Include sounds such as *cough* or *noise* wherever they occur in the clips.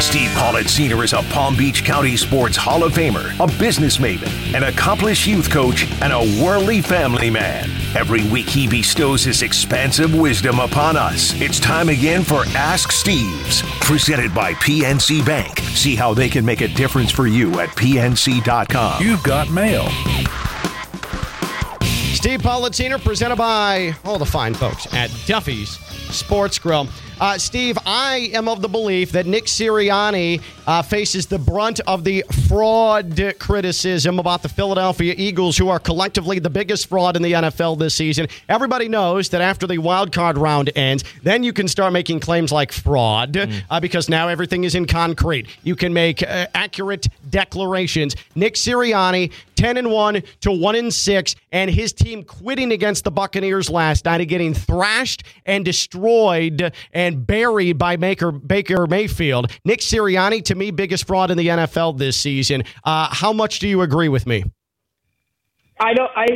Steve Politziner is a Palm Beach County Sports Hall of Famer, a business maven, an accomplished youth coach, and a worldly family man. Every week he bestows his expansive wisdom upon us. It's time again for Ask Steve's, presented by PNC Bank. See how they can make a difference for you at PNC.com. You've got mail. Steve Politziner, presented by all the fine folks at Duffy's Sports Grill. Uh, Steve, I am of the belief that Nick Sirianni uh, faces the brunt of the fraud criticism about the Philadelphia Eagles, who are collectively the biggest fraud in the NFL this season. Everybody knows that after the wild card round ends, then you can start making claims like fraud mm. uh, because now everything is in concrete. You can make uh, accurate declarations. Nick Sirianni, 10 and 1 to 1 and 6, and his team quitting against the Buccaneers last night and getting thrashed and destroyed. And and buried by Baker, Baker Mayfield. Nick Sirianni, to me, biggest fraud in the NFL this season. Uh, how much do you agree with me? I don't. I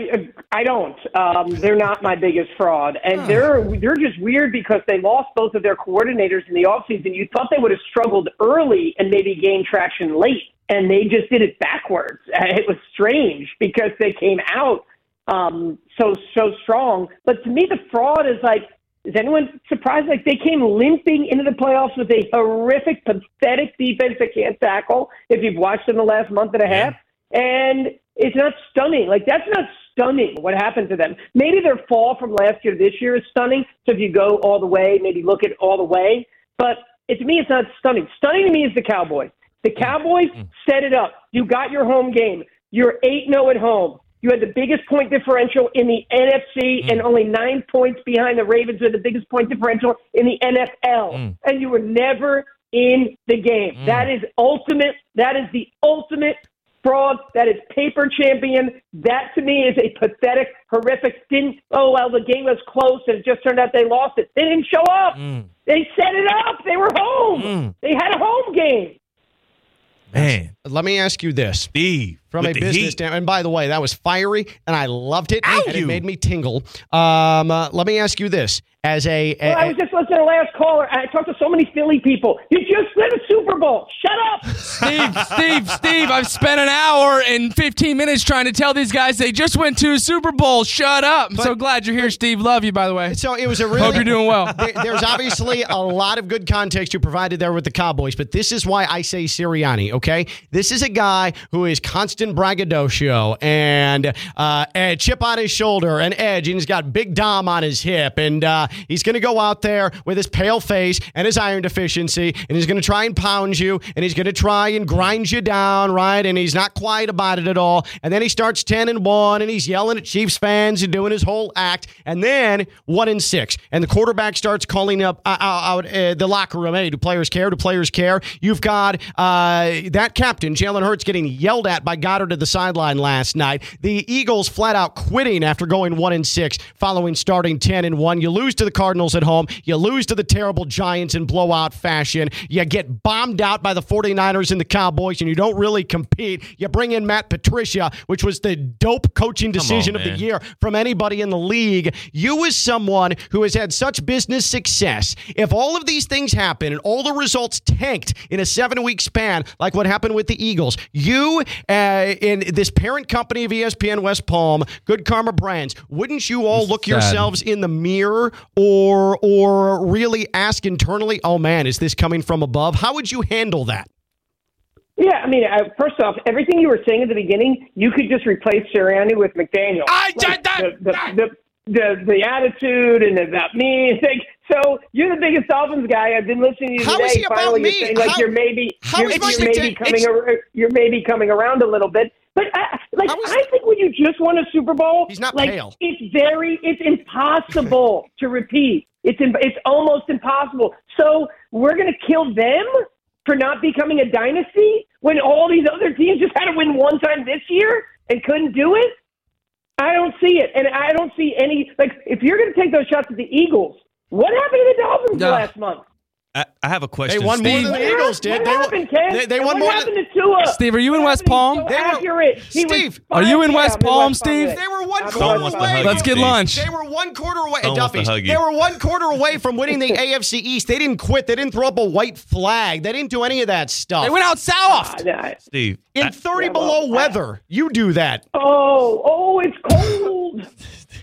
I don't. Um, they're not my biggest fraud, and they're they're just weird because they lost both of their coordinators in the offseason. You thought they would have struggled early and maybe gained traction late, and they just did it backwards. *laughs* It was strange because they came out um, so so strong. But to me, the fraud is like is anyone surprised? Like they came limping into the playoffs with a horrific, pathetic defense that can't tackle. If you've watched them the last month and a half, and it's not stunning. Like that's not stunning. What happened to them? Maybe their fall from last year to this year is stunning. So if you go all the way, maybe look at all the way. But it, to me, it's not stunning. Stunning to me is the Cowboys. The Cowboys mm-hmm. set it up. You got your home game. You're eight zero oh at home. You had the biggest point differential in the NFC mm. and only nine points behind the Ravens with the biggest point differential in the NFL. Mm. And you were never in the game. Mm. That is ultimate. That is the ultimate fraud. That is paper champion. That to me is a pathetic, horrific. Didn't oh well the game was close and it just turned out they lost it. They didn't show up. Mm. They set it up. They were home. Mm. They had a home game. Man, let me ask you this, Steve from a business standpoint. And by the way, that was fiery, and I loved it, Ow, and you. it made me tingle. Um, uh, let me ask you this: as a, a, well, I was just listening to the last caller. I talked to so many Philly people. You just win a Super Bowl. Shut up, *laughs* Steve. Steve. Steve. I've spent an hour and 15 minutes trying to tell these guys they just went to a Super Bowl. Shut up. I'm but, so glad you're here, Steve. Love you, by the way. So it was a really. Hope you're doing well. *laughs* There, there's obviously a lot of good context you provided there with the Cowboys, but this is why I say Sirianni. Okay, this is a guy who is constant braggadocio and uh, a chip on his shoulder, and edge, and he's got Big Dom on his hip, and uh, he's going to go out there with his pale face and his iron deficiency, and he's going to try and pound you, and he's going to try and grind you down, right? And he's not quiet about it at all. And then he starts ten and one, and he's yelling at Chiefs fans and doing his whole act, and then one and six, and the quarterback starts calling up uh, out uh, the locker room. Hey, do players care? Do players care? You've got uh, that captain, Jalen Hurts, getting yelled at by Goddard at the sideline last night. The Eagles flat out quitting after going 1 and 6 following starting 10 and 1. You lose to the Cardinals at home. You lose to the terrible Giants in blowout fashion. You get bombed out by the 49ers and the Cowboys and you don't really compete. You bring in Matt Patricia, which was the dope coaching decision on, of the year from anybody in the league. You as someone who has had such business success, if all of these things happen and all the results tanked in a 7-week span like what happened with the Eagles, you uh, in this parent company of ESPN West Palm, Good Karma Brands, wouldn't you all look Sad. yourselves in the mirror or or really ask internally, "Oh man, is this coming from above?" How would you handle that? Yeah, I mean, uh, first off, everything you were saying at the beginning, you could just replace Sirianni with McDaniel. I like, the, the, the, the, the attitude and about me. *laughs* Like, so you're the biggest Dolphins guy. I've been listening to you how today. Is he Finally, about me? you're saying like how, you're maybe you're, you're maybe coming ar- you're maybe coming around a little bit. But I, like is, I think when you just won a Super Bowl, he's not like pale. it's very it's impossible *laughs* to repeat. It's it's almost impossible. So we're going to kill them for not becoming a dynasty when all these other teams just had to win one time this year and couldn't do it. I don't see it, and I don't see any like if you're going to take those shots at the Eagles. What happened to the Dolphins last month? I, I have a question. They won more Steve. than the Eagles did. What They won- happened, Ken? they- they And won what more happened to Tua? Steve, are you in What West happened? Palm? He's so They were- accurate. He was Steve, Are you in fine. West I'm Palm, West Steve? They were one I'm quarter wants to away. hug Let's you, get Steve. lunch. They were one quarter away. Someone wants to Duffy's. hug you. They were one quarter away from winning the *laughs* AFC East. They didn't quit. They didn't throw up a white flag. They didn't do any of that stuff. They went out south. Ah, Steve. in I- 30 Yeah, below well, I- weather. You do that. Oh, oh, it's cold.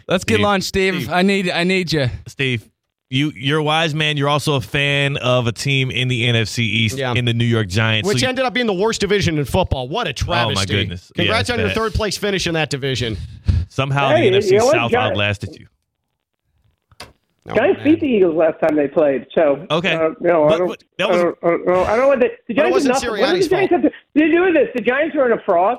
Let's get Steve, lunch, Steve. Steve. I need I need you. Steve, you you're a wise man. You're also a fan of a team in the NFC East Yeah. in the New York Giants. Which So you- ended up being the worst division in football. What a travesty. Oh my goodness. Congrats it's on your third place finish in that division. somehow Hey, the NFC you know South Giants- outlasted you. Oh, Giants man. beat the Eagles last time they played, so Okay. Uh, you know, But- I don't, but that I don't, I don't know. I don't know what the, the Giants. nothing. What did Sirianni's the Giants have to, to do with this? The Giants were in a fraud.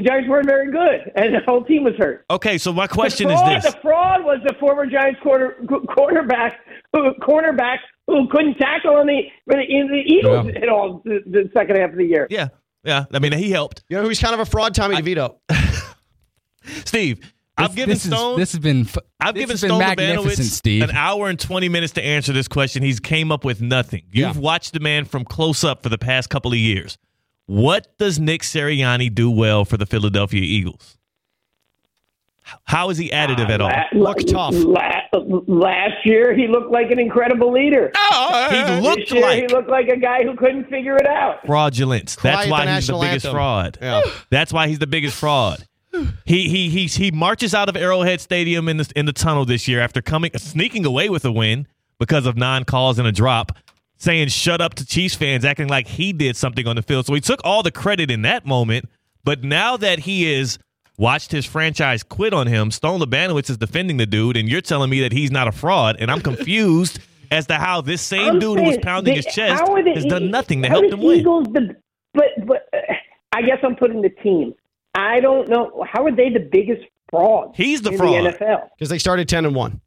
The Giants weren't very good, and the whole team was hurt. Okay, so my question the is this. The fraud was the former Giants quarter, quarterback, who, cornerback who couldn't tackle on the in the Eagles Yeah. at all the, the second half of the year. Yeah, yeah. I mean, he helped. You know who's kind of a fraud? Tommy DeVito. *laughs* Steve, I've given this is- Stone. this has been. f- I've given Stone magnificent, Steve. an hour and 20 minutes to answer this question. He's came up with nothing. You've Yeah. watched the man from close up for the past couple of years. What does Nick Sirianni do well for the Philadelphia Eagles? How is he additive uh, at all? La- Look tough. la- last year, he looked like an incredible leader. Oh, uh, He looked this year, he like looked like a guy who couldn't figure it out. fraudulent. Cry at That's the why he's the biggest anthem. fraud. Yeah. That's why he's the biggest fraud. He he he he marches out of Arrowhead Stadium in the in the tunnel this year after coming sneaking away with a win because of nine calls and a drop, saying "shut up" to Chiefs fans, acting like he did something on the field. So he took all the credit in that moment. But now that he is watched his franchise quit on him, Stone Labanowitz is defending the dude, and you're telling me that he's not a fraud, and I'm confused *laughs* as to how this same I'm dude who was pounding they- his chest the has done nothing to help is them win. Eagles the, but but uh, I guess I'm putting the team. I don't know how are they the biggest fraud. He's the in fraud. the NFL. Because they started 10 and 1.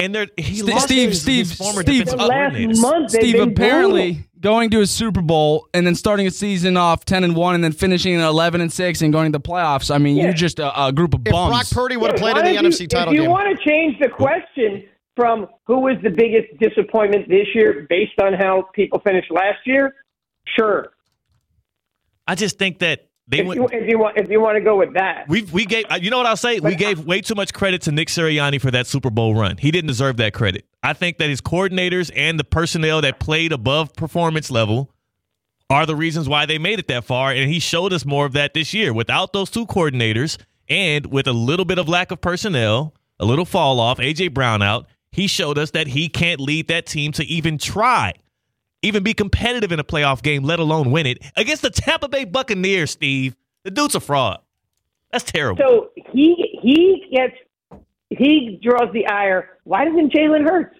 And they're, he Steve- lost Steve- his, Steve- his former Steve, defensive The last coordinators. month, they've Steve, been apparently brutal. going to a Super Bowl and then starting a season off ten and one and then finishing at eleven and six and going to the playoffs. I mean, Yeah. you're just a, a group of If Brock bums. Purdy would have played in the don't NFC you, title If you game. want to change the question from who was the biggest disappointment this year based on how people finished last year, sure. I just think that they If went. you, if you want, if you want to go with that, We we gave uh, you know what I'll say we gave way too much credit to Nick Sirianni for that Super Bowl run. He didn't deserve that credit. I think that his coordinators and the personnel that played above performance level are the reasons why they made it that far, and he showed us more of that this year. Without those two coordinators and with a little bit of lack of personnel, a little fall off, AJ Brown out, he showed us that he can't lead that team to even try, even be competitive in a playoff game, let alone win it against the Tampa Bay Buccaneers. Steve, the dude's a fraud. That's terrible. so he he gets he draws the ire. Why doesn't Jalen Hurts?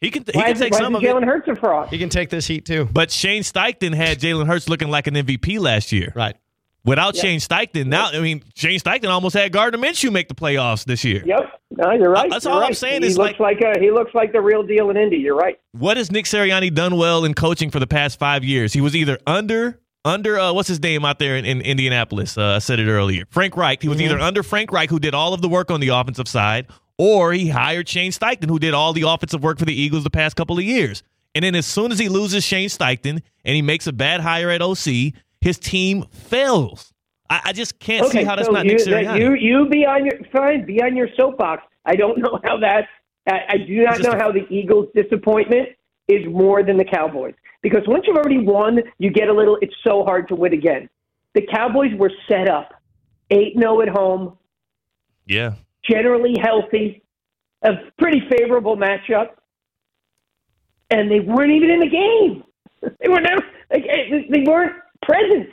He can he Why can is, take why some is of it. Jalen Hurts a fraud? He can take this heat too. But Shane Steichen had Jalen Hurts looking like an MVP last year. Right. Without Shane Steichen, now I mean Shane Steichen almost had Gardner Minshew make the playoffs this year. Yep. No, you're right. That's You're all I'm saying He is looks like, a, he looks like the real deal in Indy. You're right. What has Nick Sirianni done well in coaching for the past five years? He was either under under uh, what's his name out there in, in Indianapolis? Uh, I said it earlier. Frank Reich. He was either under Frank Reich, who did all of the work on the offensive side, or he hired Shane Steichen, who did all the offensive work for the Eagles the past couple of years. And then as soon as he loses Shane Steichen and he makes a bad hire at OC, his team fails. I, I just can't see how that's so not you, Nick Sirianni. you you be on your fine, be on your soapbox. I don't *laughs* know how that. I, I do not know how the Eagles' disappointment is more than the Cowboys because once you've already won, you get a little. It's so hard to win again. The Cowboys were set up eight 0 at home, yeah. generally healthy, a pretty favorable matchup, and they weren't even in the game. *laughs* They were never. Like, eh, they weren't present.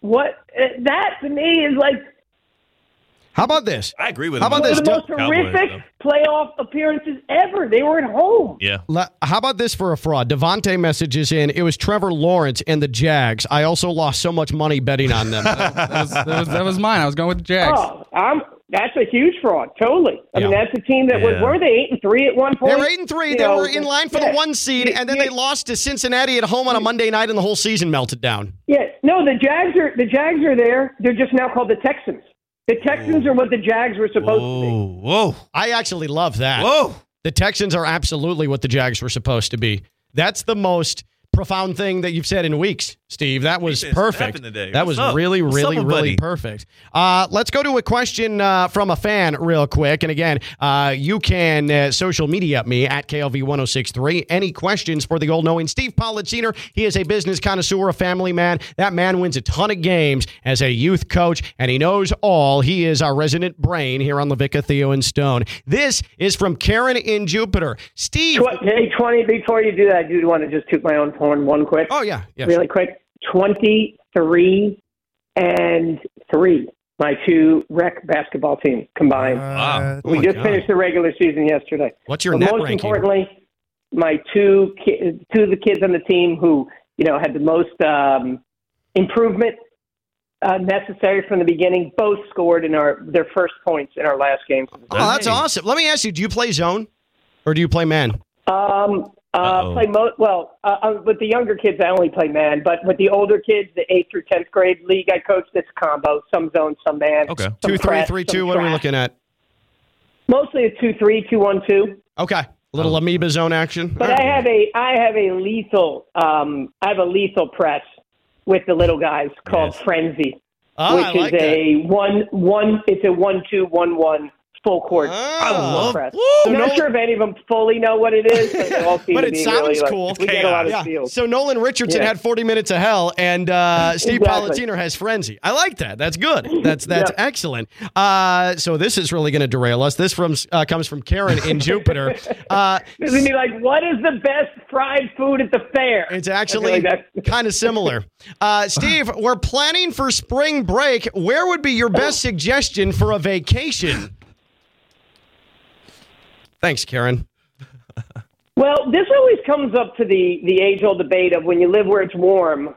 What eh, that to me is like How about this? I agree with How him. about one this, of the most Cowboys, horrific though. playoff appearances ever. They were at home. Yeah. How about this for a fraud? Devontae messages in. It was Trevor Lawrence and the Jags. I also lost so much money betting on them. *laughs* that, was, that, was, that was mine. I was going with the Jags. Oh, I'm. That's a huge fraud. Totally. I mean, that's a team that was. Yeah. Were they eight and three at one point? they were eight and three. You They know, were in line for the one seed, and then they lost to Cincinnati at home on a Monday night, and the whole season melted down. Yeah. No, the Jags are the Jags are there. They're just now called the Texans. The Texans are what the Jags were supposed to be. Whoa. Whoa. I actually love that. Whoa. The Texans are absolutely what the Jags were supposed to be. That's the most profound thing that you've said in weeks, Steve. That was perfect. That What's was up? really, What's really, up, really perfect. Uh, let's go to a question uh, from a fan real quick. And again, uh, you can uh, social media me at KLV1063. Any questions for the old knowing Steve Politziner? He is a business connoisseur, a family man. That man wins a ton of games as a youth coach, and he knows all. He is our resident brain here on Levica, Theo, and Stone. This is from Karen in Jupiter. Steve. Tw- hey, 20, before you do that, I do want to just toot my own horn one quick. Oh, yeah. yeah. really quick 23 and 3 my two rec basketball teams combined Wow. Oh we my just God. finished the regular season yesterday What's your but net most ranking? importantly my two ki- two of the kids on the team who you know had the most um, improvement uh, necessary from the beginning both scored in our their first points in our last game Oh, that's awesome. Let me ask you, do you play zone or do you play man? Um, uh, play mo- well uh, uh, with the younger kids. I only play man, but with the older kids, the eighth through tenth grade league, I coach this combo: some zone, some man. Okay. some Two, press, three, some two. What are we looking at? Mostly a two, three, two, one, two. Okay. A little amoeba zone action. But I have a, I have a lethal, um, I have a lethal press with the little guys called Yes. Frenzy, Oh, which I like is that. a one, one. It's a one, two, one, one full court. Oh. press. Woo! I'm not Nolan- sure if any of them fully know what it is, but, they all seem *laughs* But it sounds really, like, cool. We get a lot of Yeah. steals. So Nolan Richardson Yeah. had 40 minutes of hell, and uh, *laughs* Steve Exactly. Politziner has frenzy. I like that. That's good. That's *laughs* that's Yeah. excellent. Uh, so this is really going to derail us. This from uh, comes from Karen in Jupiter. Uh, It's gonna be like, what is the best fried food at the fair? It's actually like kind of similar. Uh, Steve, we're planning for spring break. Where would be your best suggestion for a vacation? Thanks, Karen. Well, this always comes up to the the age old debate of when you live where it's warm.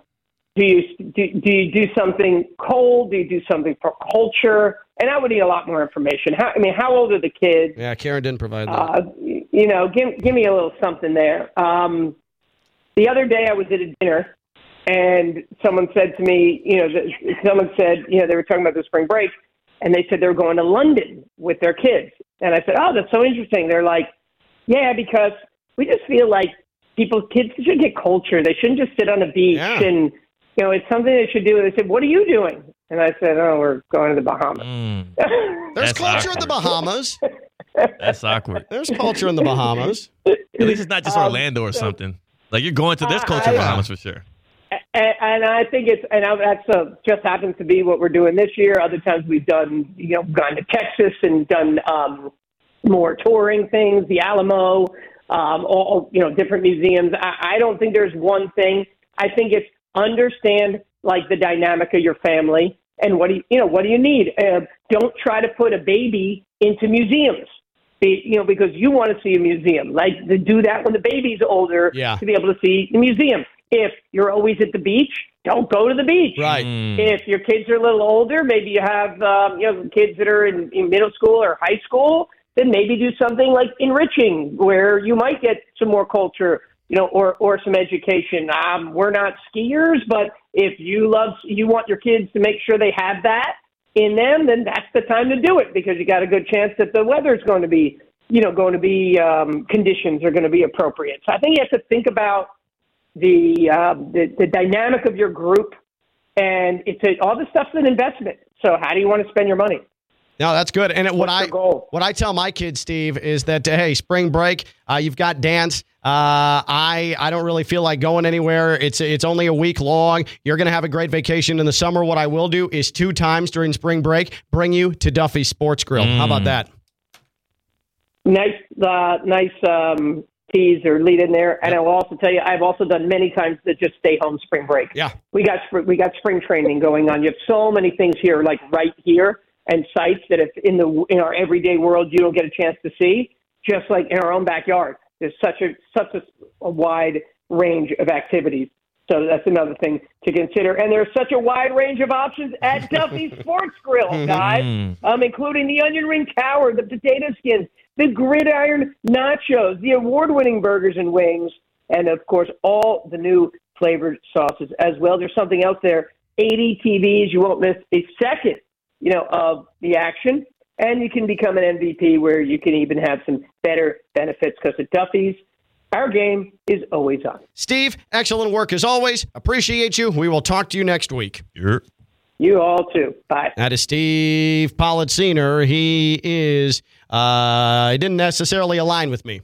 Do you do, do you do something cold? Do you do something for culture? And I would need a lot more information. How, I mean, how old are the kids? Yeah, Karen didn't provide that. Uh, you know, give give me a little something there. Um, the other day, I was at a dinner, and someone said to me, you know, someone said, you know, they were talking about the spring break, and they said they were going to London with their kids, and I said, oh, that's so interesting. They're like, yeah, because we just feel like people, kids should get culture. They shouldn't just sit on a beach Yeah. and. You know, it's something they should do. And they said, "What are you doing?" And I said, "Oh, we're going to the Bahamas." Mm, *laughs* There's that's culture in the. Bahamas. that's awkward. There's culture in the Bahamas. At least it's not just Um, Orlando or something. Like you're going to this I- culture I- Bahamas for sure. And, and I think it's and I, that's uh just happens to be what we're doing this year. Other times we've done, you know, gone to Texas and done um, more touring things, the Alamo, um, all you know, different museums. I, I don't think there's one thing. I think it's understand like the dynamic of your family and what do you, you know, what do you need. Uh, don't try to put a baby into museums. Be, you know, because you want to see a museum. Like to do that when the baby's older Yeah. to be able to see the museum. If you're always at the beach, don't go to the beach. Right. Mm. If your kids are a little older, maybe you have um, you know kids that are in, in middle school or high school, then maybe do something like enriching, where you might get some more culture, you know, or or some education. Um, we're not skiers, but if you love, you want your kids to make sure they have that in them, then that's the time to do it because you got a good chance that the weather is going to be, you know, going to be um, conditions are going to be appropriate. So I think you have to think about the uh, the, the dynamic of your group, and it's a, all this stuff's an investment. So how do you want to spend your money? No, that's good. And what I goal? what I tell my kids, Steve, is that hey, spring break, uh, you've got dance. Uh, I I don't really feel like going anywhere. It's it's only a week long. You're gonna have a great vacation in the summer. What I will do is two times during spring break, bring you to Duffy's Sports Grill. How about that? Nice, uh, nice um, tease or lead in there. And I will also tell you, I've also done many times that just stay home spring break. Yeah. we got we got spring training going on. You have so many things here, like right here, and sites that if in the in our everyday world you don't get a chance to see, just like in our own backyard. There's such a such a, a wide range of activities. So that's another thing to consider. And there's such a wide range of options at *laughs* Duffy's Sports Grill, guys, um, including the onion ring tower, the potato skins, the gridiron nachos, the award winning burgers and wings, and of course, all the new flavored sauces as well. There's something else there 80 TVs. You won't miss a second, you know, of the action. And you can become an MVP where you can even have some better benefits because at Duffy's, our game is always on. Steve, excellent work as always. Appreciate you. We will talk to you next week. Sure. You all too. Bye. That is Steve Politziner. He is, uh, he didn't necessarily align with me.